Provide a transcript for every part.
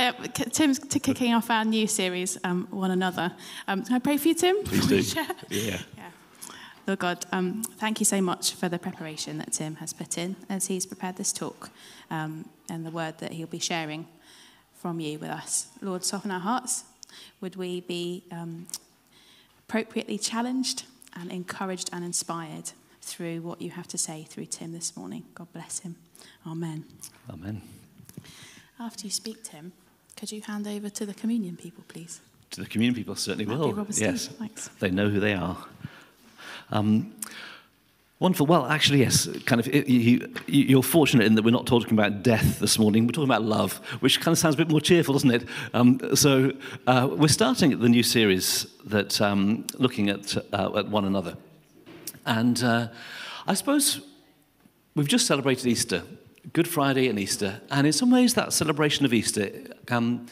uh, Tim's to kicking off our new series, um, One Another. Um, can I pray for you, Tim? Please do. yeah. yeah. Lord God, um, thank you so much for the preparation that Tim has put in as he's prepared this talk um, and the word that he'll be sharing from you with us. Lord, soften our hearts. Would we be um, appropriately challenged and encouraged and inspired through what you have to say through Tim this morning? God bless him. Amen. Amen. After you speak, Tim, could you hand over to the communion people, please? To the communion people, certainly will. yes, Thanks. they know who they are. Um, Wonderful. Well, actually, yes. Kind of, you, are fortunate in that we're not talking about death this morning. We're talking about love, which kind of sounds a bit more cheerful, doesn't it? Um, so, uh, we're starting the new series that um, looking at uh, at one another, and uh, I suppose we've just celebrated Easter, Good Friday and Easter, and in some ways, that celebration of Easter. Um,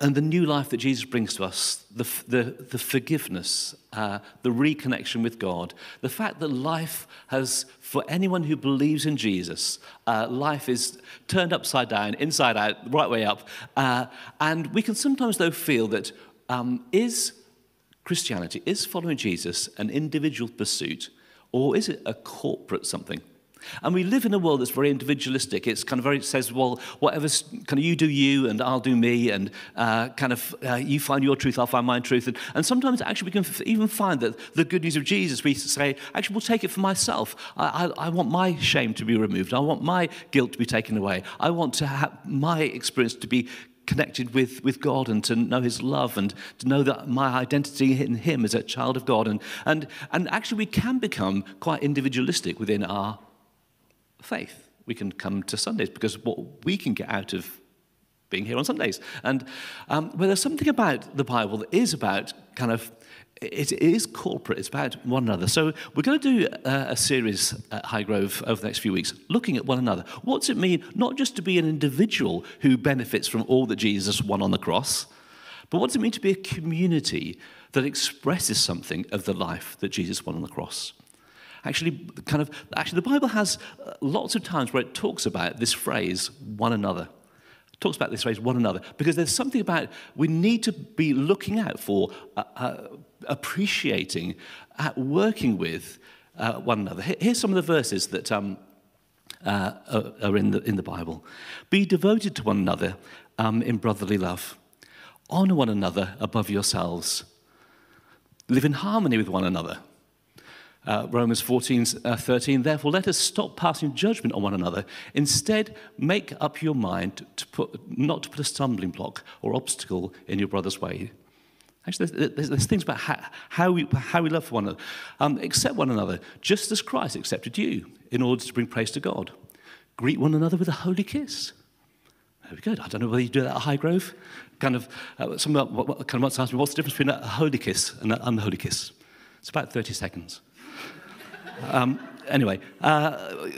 and the new life that Jesus brings to us, the, the, the forgiveness, uh, the reconnection with God, the fact that life has, for anyone who believes in Jesus, uh, life is turned upside down, inside out, right way up. Uh, and we can sometimes, though, feel that um, is Christianity, is following Jesus an individual pursuit, or is it a corporate something? And we live in a world that's very individualistic. It's kind of very, it says, well, whatever, kind of you do you and I'll do me, and uh, kind of uh, you find your truth, I'll find my truth. And, and sometimes actually we can even find that the good news of Jesus, we say, actually, we'll take it for myself. I, I, I want my shame to be removed. I want my guilt to be taken away. I want to have my experience to be connected with, with God and to know his love and to know that my identity in him is a child of God. And, and, and actually, we can become quite individualistic within our faith. We can come to Sundays because what we can get out of being here on Sundays. And um, well, there's something about the Bible that is about kind of it is corporate, it's about one another. So, we're going to do a, series at Highgrove over the next few weeks looking at one another. What's it mean, not just to be an individual who benefits from all that Jesus won on the cross, but what does it mean to be a community that expresses something of the life that Jesus won on the cross? Actually, kind of, actually, the Bible has uh, lots of times where it talks about this phrase, one another. It talks about this phrase, one another, because there's something about we need to be looking out for, uh, uh, appreciating, uh, working with uh, one another. Here's some of the verses that um, uh, are in the, in the Bible. Be devoted to one another um, in brotherly love. Honor one another above yourselves. Live in harmony with one another. Uh, Romans 14, uh, 13, therefore let us stop passing judgment on one another. Instead, make up your mind to put, not to put a stumbling block or obstacle in your brother's way. Actually, there's, there's, there's things about how, how, we, how we love one another. Um, accept one another, just as Christ accepted you, in order to bring praise to God. Greet one another with a holy kiss. Very good. I don't know whether you do that at Highgrove. Kind of, uh, someone kind of once asked me, what's the difference between a holy kiss and an unholy kiss? It's about 30 seconds. Um, anyway, uh,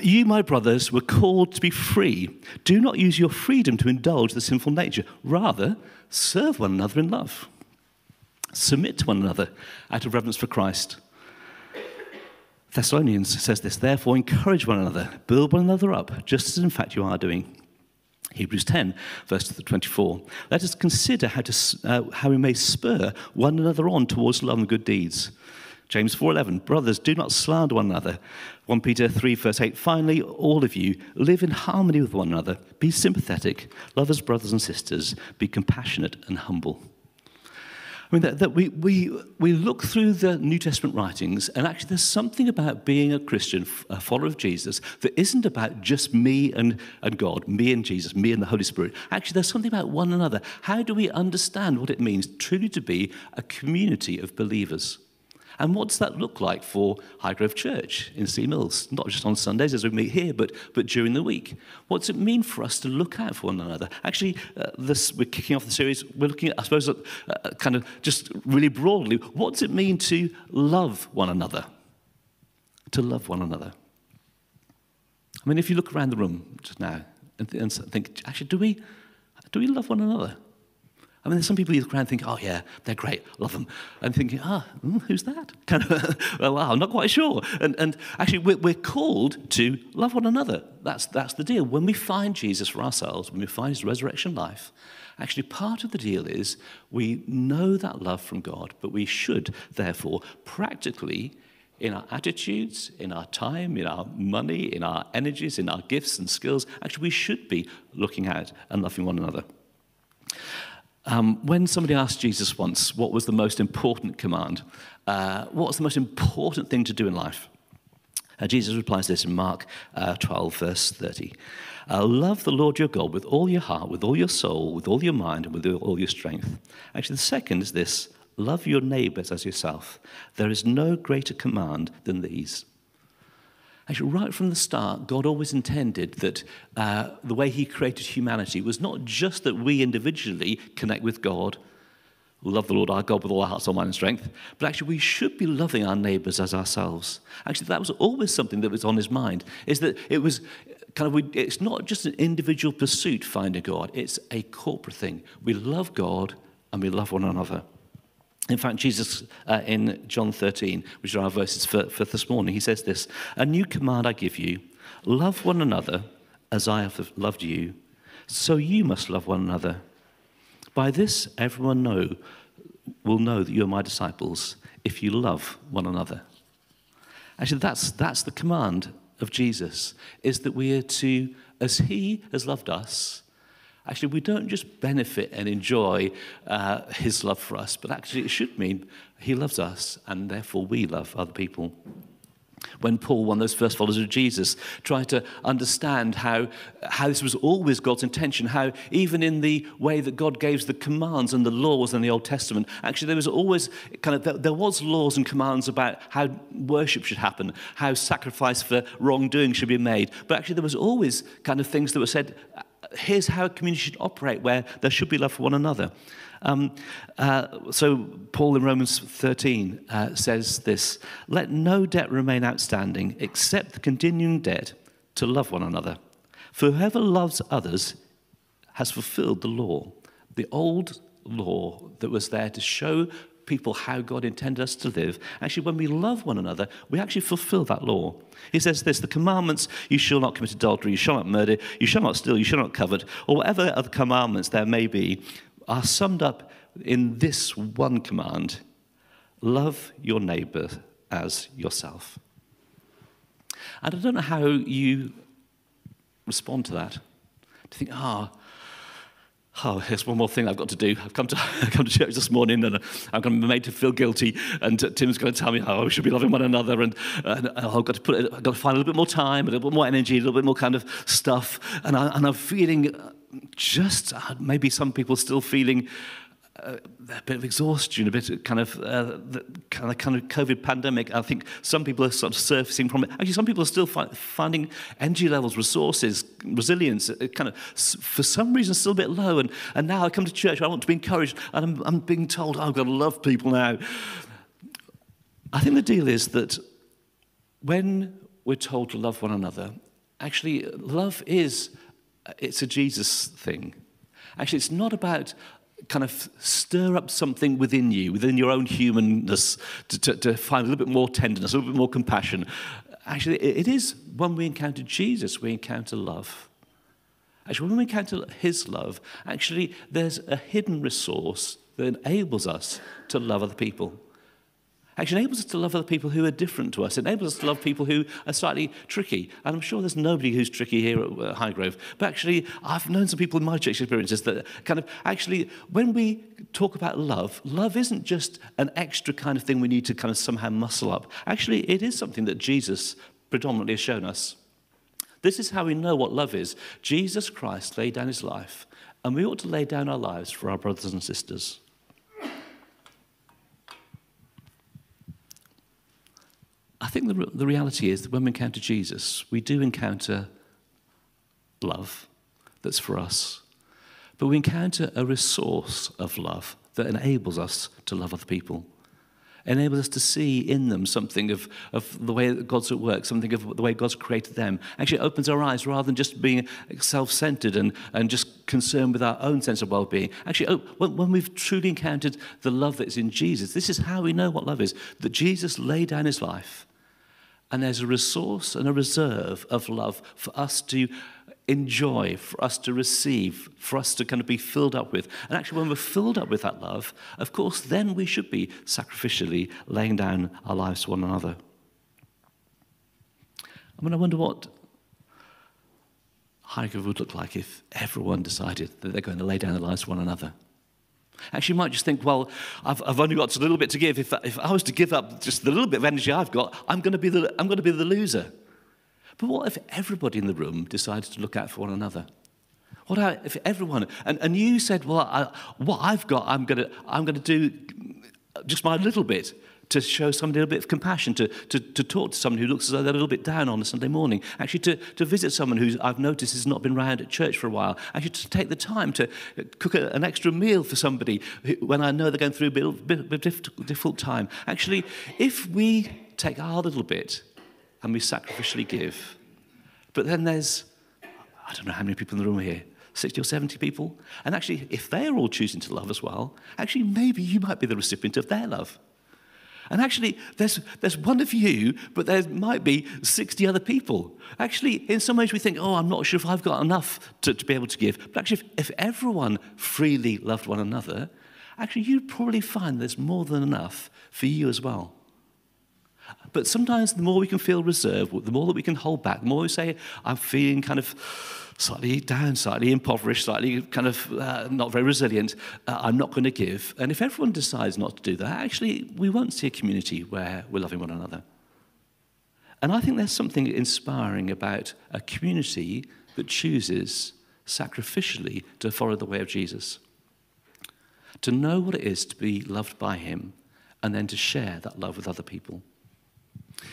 you, my brothers, were called to be free. Do not use your freedom to indulge the sinful nature. Rather, serve one another in love. Submit to one another out of reverence for Christ. Thessalonians says this, therefore, encourage one another, build one another up, just as in fact you are doing. Hebrews 10, verse 24. Let us consider how, to, uh, how we may spur one another on towards love and good deeds. James 4:11 Brothers do not slander one another. 1 Peter 3 verse 8 Finally all of you live in harmony with one another. Be sympathetic, love as brothers and sisters, be compassionate and humble. I mean, that, that we, we, we look through the New Testament writings, and actually, there's something about being a Christian, a follower of Jesus, that isn't about just me and, and God, me and Jesus, me and the Holy Spirit. Actually, there's something about one another. How do we understand what it means truly to be a community of believers? And what does that look like for Highgrove Church in Sea Mills? Not just on Sundays as we meet here, but, but during the week. What does it mean for us to look out for one another? Actually, uh, this, we're kicking off the series, we're looking at, I suppose, at, uh, kind of just really broadly, what does it mean to love one another? To love one another. I mean, if you look around the room just now and, th- and think, actually, do we, do we love one another? I mean, there's some people you look around and think, oh, yeah, they're great, love them. And thinking, ah, oh, who's that? Kind of, well, I'm not quite sure. And, and actually, we're, we're called to love one another. That's, that's the deal. When we find Jesus for ourselves, when we find his resurrection life, actually, part of the deal is we know that love from God, but we should, therefore, practically, in our attitudes, in our time, in our money, in our energies, in our gifts and skills, actually, we should be looking at and loving one another. Um, when somebody asked Jesus once what was the most important command, uh, what was the most important thing to do in life? Uh, Jesus replies this in Mark uh, 12, verse 30. Uh, love the Lord your God with all your heart, with all your soul, with all your mind, and with all your strength. Actually, the second is this love your neighbors as yourself. There is no greater command than these. Actually, right from the start, God always intended that uh, the way He created humanity was not just that we individually connect with God, love the Lord our God with all our hearts, soul, mind, and strength, but actually we should be loving our neighbors as ourselves. Actually, that was always something that was on His mind, is that it was kind of, it's not just an individual pursuit finding God, it's a corporate thing. We love God and we love one another. In fact, Jesus uh, in John 13, which are our verses for, for this morning, he says this A new command I give you love one another as I have loved you, so you must love one another. By this, everyone know, will know that you are my disciples if you love one another. Actually, that's, that's the command of Jesus, is that we are to, as he has loved us, Actually, we don't just benefit and enjoy uh, his love for us, but actually, it should mean he loves us and therefore we love other people. When Paul, one of those first followers of Jesus, tried to understand how, how this was always God's intention, how even in the way that God gave the commands and the laws in the Old Testament, actually there was always kind of, there was laws and commands about how worship should happen, how sacrifice for wrongdoing should be made. But actually there was always kind of things that were said here's how a community should operate, where there should be love for one another. Um, uh, so, Paul in Romans 13 uh, says this Let no debt remain outstanding except the continuing debt to love one another. For whoever loves others has fulfilled the law. The old law that was there to show people how God intended us to live, actually, when we love one another, we actually fulfill that law. He says this the commandments, you shall not commit adultery, you shall not murder, you shall not steal, you shall not covet, or whatever other commandments there may be, are summed up in this one command love your neighbor as yourself. And I don't know how you respond to that. To think, ah, oh, oh, here's one more thing I've got to do. I've come to, I've come to church this morning and uh, I'm going to be made to feel guilty. And uh, Tim's going to tell me how we should be loving one another. And, and I've got to put I've got to find a little bit more time, a little bit more energy, a little bit more kind of stuff. And, I, and I'm feeling just, uh, maybe some people still feeling a bit of exhaustion, a bit of kind of uh, kind of kind of COVID pandemic. I think some people are sort of surfacing from it. Actually, some people are still fi- finding energy levels, resources, resilience, uh, kind of for some reason still a bit low. And and now I come to church, I want to be encouraged, and I'm, I'm being told, oh, I've got to love people now. I think the deal is that when we're told to love one another, actually, love is it's a Jesus thing. Actually, it's not about kind of stir up something within you, within your own humanness, to, to, to, find a little bit more tenderness, a little bit more compassion. Actually, it is when we encounter Jesus, we encounter love. Actually, when we encounter his love, actually, there's a hidden resource that enables us to love other people actually enables us to love other people who are different to us. It enables us to love people who are slightly tricky. And I'm sure there's nobody who's tricky here at Highgrove. But actually, I've known some people in my church experiences that kind of actually, when we talk about love, love isn't just an extra kind of thing we need to kind of somehow muscle up. Actually, it is something that Jesus predominantly has shown us. This is how we know what love is. Jesus Christ laid down his life, and we ought to lay down our lives for our brothers and sisters. I think the, the reality is that when we encounter Jesus, we do encounter love that's for us. But we encounter a resource of love that enables us to love other people. enables us to see in them something of, of the way that God's at work, something of the way God's created them. Actually, opens our eyes rather than just being self centered and, and just concerned with our own sense of well being. Actually, oh, when, when we've truly encountered the love that is in Jesus, this is how we know what love is that Jesus laid down his life, and there's a resource and a reserve of love for us to enjoy, for us to receive, for us to kind of be filled up with. And actually, when we're filled up with that love, of course, then we should be sacrificially laying down our lives to one another. I mean, I wonder what Highgrove would look like if everyone decided that they're going to lay down their lives to one another. Actually, you might just think, well, I've, I've only got a little bit to give. If, if I was to give up just the little bit of energy I've got, I'm going to be the, I'm going to be the loser. But what if everybody in the room decided to look out for one another? What if everyone, and, and you said, well, I, what I've got, I'm going to, I'm going to do just my little bit to show a little bit of compassion, to, to, to talk to someone who looks as though they're a little bit down on a Sunday morning, actually to, to visit someone who I've noticed has not been round at church for a while, actually to take the time to cook a, an extra meal for somebody who, when I know they're going through a bit, bit, bit difficult time. Actually, if we take our little bit and we sacrificially give. But then there's, I don't know how many people in the room here, 60 or 70 people. And actually, if they're all choosing to love as well, actually, maybe you might be the recipient of their love. And actually, there's, there's one of you, but there might be 60 other people. Actually, in some ways, we think, oh, I'm not sure if I've got enough to, to be able to give. But actually, if, if everyone freely loved one another, actually, you'd probably find there's more than enough for you as well. But sometimes the more we can feel reserved, the more that we can hold back, the more we say, I'm feeling kind of slightly down, slightly impoverished, slightly kind of uh, not very resilient, uh, I'm not going to give. And if everyone decides not to do that, actually, we won't see a community where we're loving one another. And I think there's something inspiring about a community that chooses sacrificially to follow the way of Jesus. To know what it is to be loved by Him and then to share that love with other people.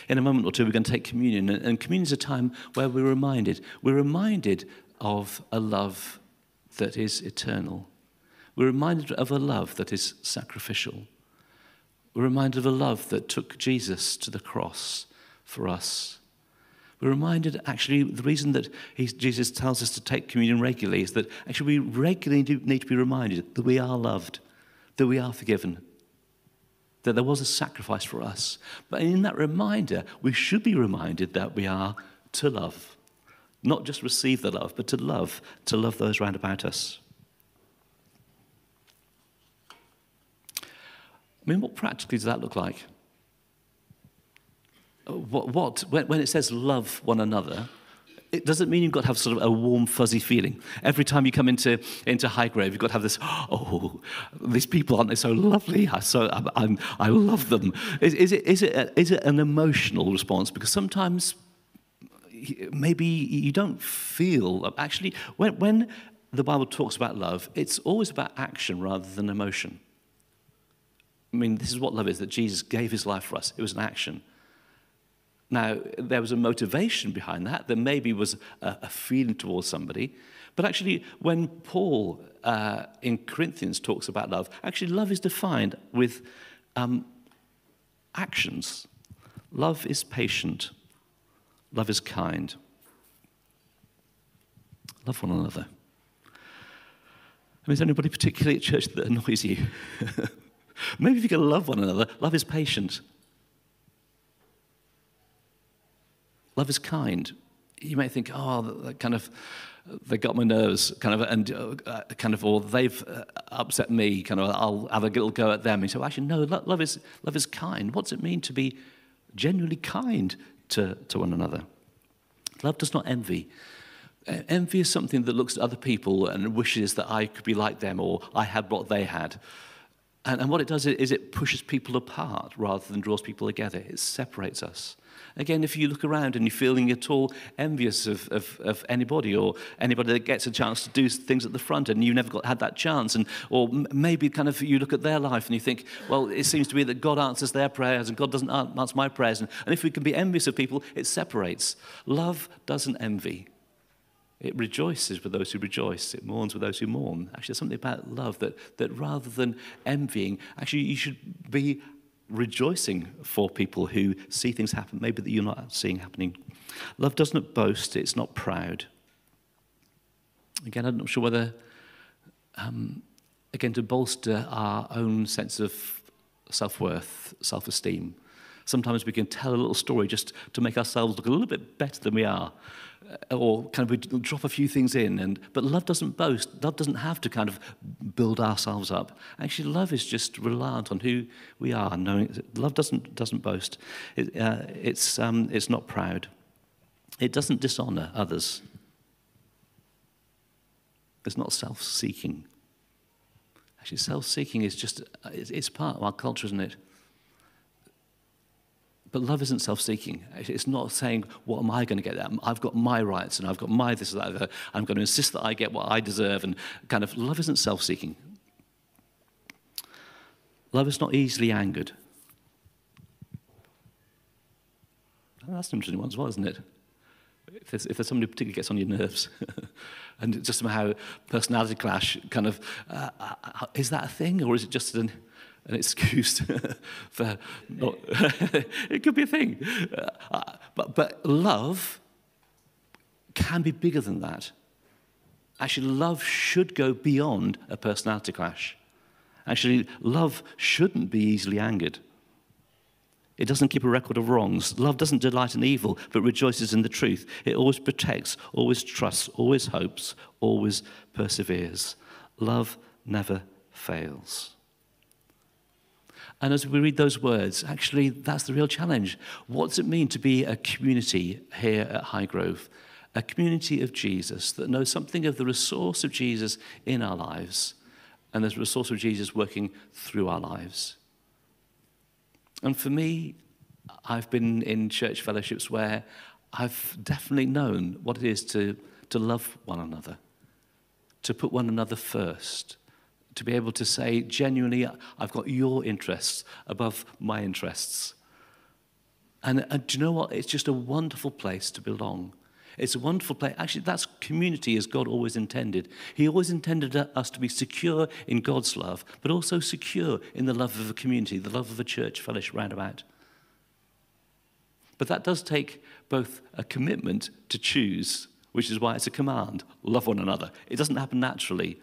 In a moment or two, we're going to take communion, and communion is a time where we're reminded. We're reminded of a love that is eternal. We're reminded of a love that is sacrificial. We're reminded of a love that took Jesus to the cross for us. We're reminded, actually, the reason that he, Jesus tells us to take communion regularly is that actually we regularly need to be reminded that we are loved, that we are forgiven, that there was a sacrifice for us. But in that reminder, we should be reminded that we are to love. Not just receive the love, but to love, to love those round about us. I mean, what practically does that look like? Uh, what, what when it says love one another, it doesn't mean you've got to have sort of a warm, fuzzy feeling. Every time you come into, into Highgrove, you've got to have this, oh, these people, aren't they so lovely? I, so, I'm, I'm, i love them. Is, is, it, is, it a, is it an emotional response? Because sometimes maybe you don't feel, actually, when, when the Bible talks about love, it's always about action rather than emotion. I mean, this is what love is that Jesus gave his life for us. It was an action. Now, there was a motivation behind that. There maybe was a, a feeling towards somebody. But actually, when Paul uh, in Corinthians talks about love, actually, love is defined with um, actions. Love is patient. Love is kind. Love one another. I mean, is there anybody particularly at church that annoys you? Maybe if you can love one another, love is patient. Love is kind. You may think, oh, that kind of, they got my nerves, kind of, and uh, kind of, or they've uh, upset me, kind of, I'll have a little go at them. And so, actually, no, love is, love is kind. What's it mean to be genuinely kind to, to one another? Love does not envy. Envy is something that looks at other people and wishes that I could be like them or I had what they had. And, and what it does is it pushes people apart rather than draws people together. It separates us. Again, if you look around and you're feeling at all envious of, of, of anybody or anybody that gets a chance to do things at the front and you never got, had that chance, and, or maybe kind of you look at their life and you think, well, it seems to be that God answers their prayers and God doesn't answer my prayers. And, and if we can be envious of people, it separates. Love doesn't envy. It rejoices with those who rejoice. It mourns with those who mourn. Actually, there's something about love that, that rather than envying, actually, you should be rejoicing for people who see things happen, maybe that you're not seeing happening. Love doesn't boast, it's not proud. Again, I'm not sure whether, um, again, to bolster our own sense of self worth, self esteem, sometimes we can tell a little story just to make ourselves look a little bit better than we are. Uh, or kind of we drop a few things in and but love doesn't boast. Love doesn't have to kind of build ourselves up. Actually love is just reliant on who we are knowing love doesn't doesn't boast. It, uh, it's um, it's not proud. It doesn't dishonor others. It's not self-seeking. Actually self-seeking is just it's part of our culture isn't it but love isn't self seeking. It's not saying, What am I going to get? I've got my rights and I've got my this or that. I'm going to insist that I get what I deserve. And kind of love isn't self seeking. Love is not easily angered. That's an interesting one as well, isn't it? If there's, if there's somebody who particularly gets on your nerves, and just somehow personality clash, kind of, uh, uh, is that a thing, or is it just an, an excuse for not. it could be a thing. Uh, but, but love can be bigger than that. Actually, love should go beyond a personality clash. Actually, love shouldn't be easily angered. It doesn't keep a record of wrongs. Love doesn't delight in evil, but rejoices in the truth. It always protects, always trusts, always hopes, always perseveres. Love never fails. And as we read those words, actually, that's the real challenge. What does it mean to be a community here at Highgrove? A community of Jesus that knows something of the resource of Jesus in our lives and the resource of Jesus working through our lives. And for me, I've been in church fellowships where I've definitely known what it is to, to love one another, to put one another first, to be able to say, genuinely, I've got your interests above my interests. And, and do you know what? It's just a wonderful place to belong. It's a wonderful place. Actually, that's community as God always intended. He always intended us to be secure in God's love, but also secure in the love of a community, the love of a church fellowship roundabout. But that does take both a commitment to choose, which is why it's a command love one another. It doesn't happen naturally.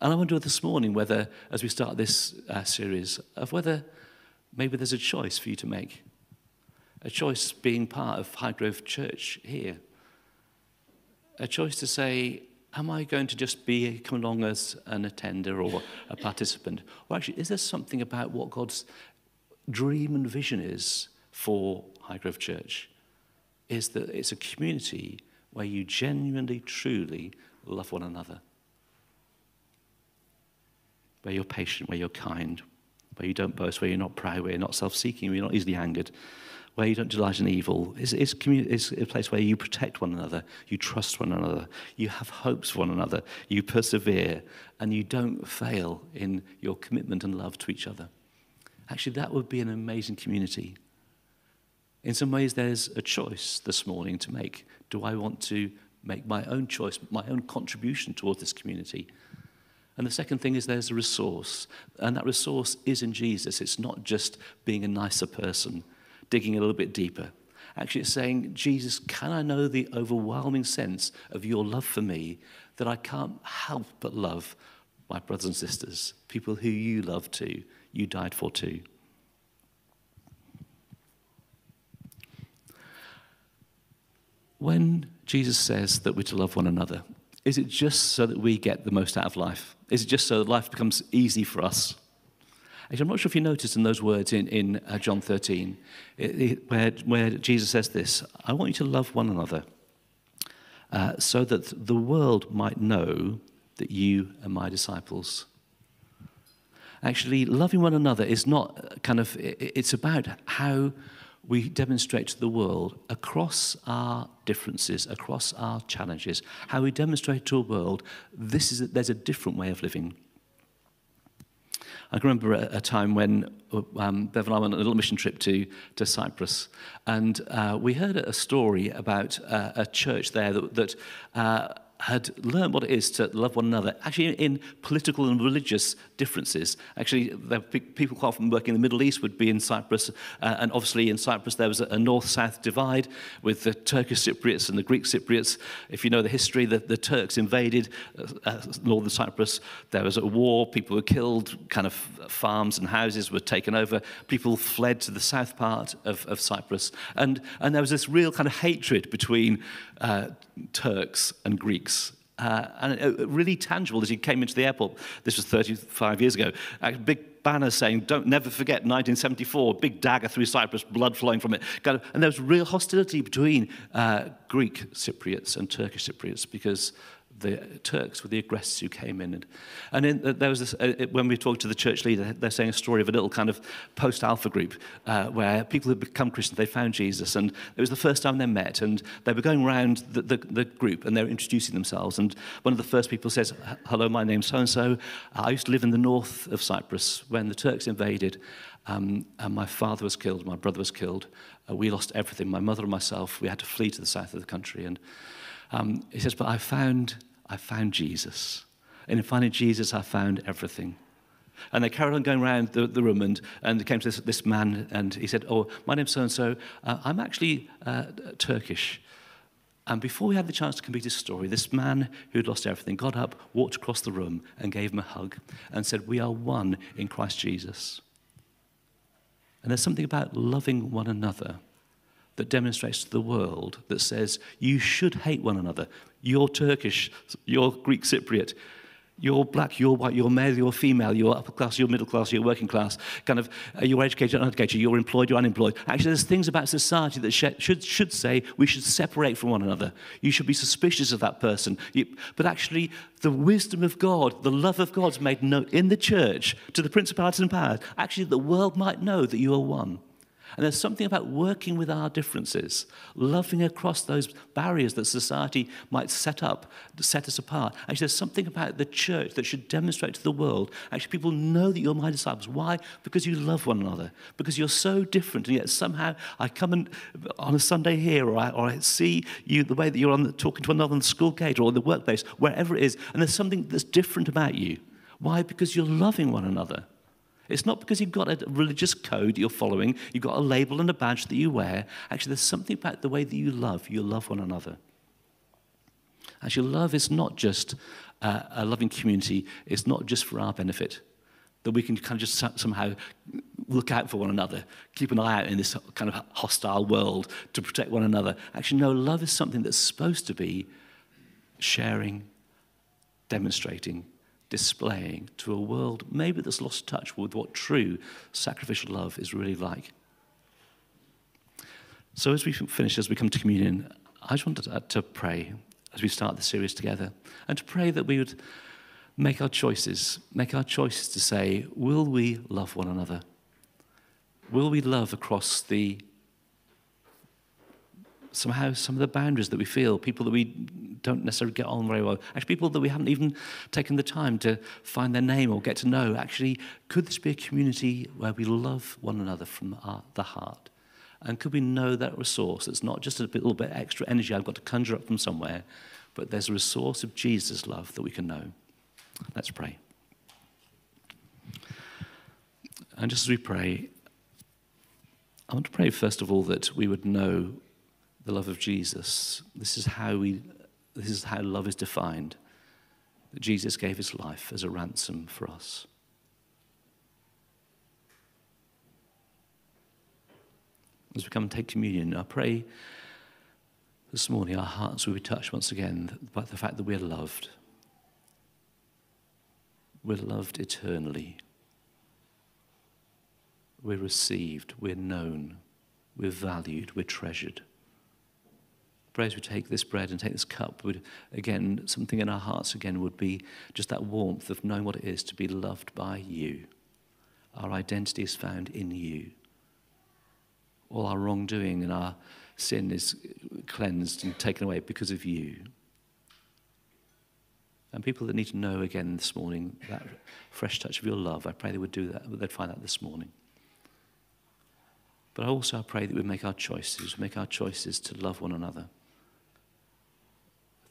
And I wonder this morning whether, as we start this uh, series, of whether maybe there's a choice for you to make. A choice being part of Highgrove Church here. A choice to say, am I going to just be come along as an attender or a participant? Or actually, is there something about what God's dream and vision is for Highgrove Church? Is that it's a community where you genuinely, truly love one another where you're patient, where you're kind, where you don't boast, where you're not proud, where you're not self seeking, where you're not easily angered, where you don't delight in evil. It's, it's, it's, a place where you protect one another, you trust one another, you have hopes for one another, you persevere, and you don't fail in your commitment and love to each other. Actually, that would be an amazing community. In some ways, there's a choice this morning to make. Do I want to make my own choice, my own contribution towards this community? And the second thing is there's a resource, and that resource is in Jesus. It's not just being a nicer person, digging a little bit deeper. Actually, it's saying, Jesus, can I know the overwhelming sense of your love for me that I can't help but love my brothers and sisters, people who you love too, you died for too? When Jesus says that we're to love one another, is it just so that we get the most out of life? Is it just so that life becomes easy for us? Actually, I'm not sure if you noticed in those words in, in uh, John 13, it, it, where, where Jesus says this I want you to love one another uh, so that the world might know that you are my disciples. Actually, loving one another is not kind of, it's about how we demonstrate to the world across our differences, across our challenges, how we demonstrate to a world this is a, there's a different way of living. I can remember a, a time when uh, um, Bev and I went on a little mission trip to, to Cyprus, and uh, we heard a story about uh, a church there that, that uh, had learned what it is to love one another, actually in political and religious differences. Actually, people quite often working in the Middle East would be in Cyprus, uh, and obviously in Cyprus there was a, a north-south divide with the Turkish Cypriots and the Greek Cypriots. If you know the history, the, the Turks invaded uh, uh, northern Cyprus. There was a war, people were killed, kind of uh, farms and houses were taken over. People fled to the south part of, of Cyprus. And, and there was this real kind of hatred between uh, Turks and Greeks. Uh, and uh, really tangible as he came into the airport. This was 35 years ago. A big banner saying, don't never forget 1974, big dagger through Cyprus, blood flowing from it. And there was real hostility between uh, Greek Cypriots and Turkish Cypriots because the Turks were the aggressors who came in. And, and in, uh, there was this, uh, when we talked to the church leader, they're saying a story of a little kind of post-alpha group uh, where people had become Christians, they found Jesus, and it was the first time they met, and they were going around the, the, the group, and they were introducing themselves, and one of the first people says, hello, my name's so-and-so. I used to live in the north of Cyprus when the Turks invaded, um, and my father was killed, my brother was killed. Uh, we lost everything, my mother and myself. We had to flee to the south of the country, and um, he says, but I found I found Jesus. And in finding Jesus, I found everything. And they carried on going around the, the room, and, and came to this, this man, and he said, Oh, my name's so and so. I'm actually uh, Turkish. And before we had the chance to complete his story, this man who had lost everything got up, walked across the room, and gave him a hug and said, We are one in Christ Jesus. And there's something about loving one another that demonstrates to the world that says you should hate one another. You're Turkish, you're Greek Cypriot, you're black, you're white, you're male, you're female, you're upper class, you're middle class, you're working class, kind of, uh, you're educated, uneducated, you're employed, you're unemployed. Actually, there's things about society that sh- should, should say we should separate from one another. You should be suspicious of that person. You, but actually, the wisdom of God, the love of God is made known in the church to the principalities and powers. Actually, the world might know that you are one. And there's something about working with our differences, loving across those barriers that society might set up, set us apart. Actually, there's something about the church that should demonstrate to the world. Actually, people know that you're my disciples. Why? Because you love one another. Because you're so different, and yet somehow I come and, on a Sunday here, or I, or I see you the way that you're on the, talking to another on the school gate or in the workplace, wherever it is, and there's something that's different about you. Why? Because you're loving one another. It's not because you've got a religious code you're following, you've got a label and a badge that you wear. Actually, there's something about the way that you love. You love one another. Actually, love is not just uh, a loving community, it's not just for our benefit. That we can kind of just somehow look out for one another, keep an eye out in this kind of hostile world to protect one another. Actually, no, love is something that's supposed to be sharing, demonstrating, displaying to a world maybe that's lost touch with what true sacrificial love is really like. So, as we finish, as we come to communion, I just wanted to, uh, to pray as we start the series together and to pray that we would make our choices, make our choices to say, will we love one another? Will we love across the somehow some of the boundaries that we feel, people that we don't necessarily get on very well, actually people that we haven't even taken the time to find their name or get to know. Actually, could this be a community where we love one another from our, the heart? And could we know that resource? It's not just a little bit extra energy I've got to conjure up from somewhere, but there's a resource of Jesus' love that we can know. Let's pray. And just as we pray, I want to pray first of all that we would know the love of Jesus. This is how we this is how love is defined. That Jesus gave his life as a ransom for us. As we come and take communion, I pray this morning our hearts will be touched once again by the fact that we're loved. We're loved eternally. We're received, we're known, we're valued, we're treasured pray as we take this bread and take this cup, would again, something in our hearts again would be just that warmth of knowing what it is to be loved by you. Our identity is found in you. All our wrongdoing and our sin is cleansed and taken away because of you. And people that need to know again this morning that fresh touch of your love, I pray they would do that, they'd find that this morning. But I also I pray that we make our choices, make our choices to love one another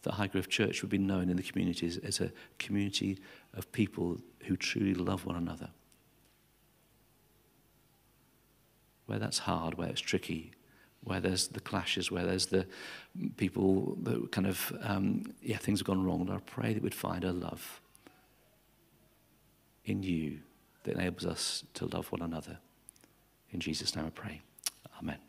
that Highgrove Church would be known in the communities as a community of people who truly love one another. Where that's hard, where it's tricky, where there's the clashes, where there's the people that kind of, um, yeah, things have gone wrong. I pray that we'd find a love in you that enables us to love one another. In Jesus' name I pray. Amen.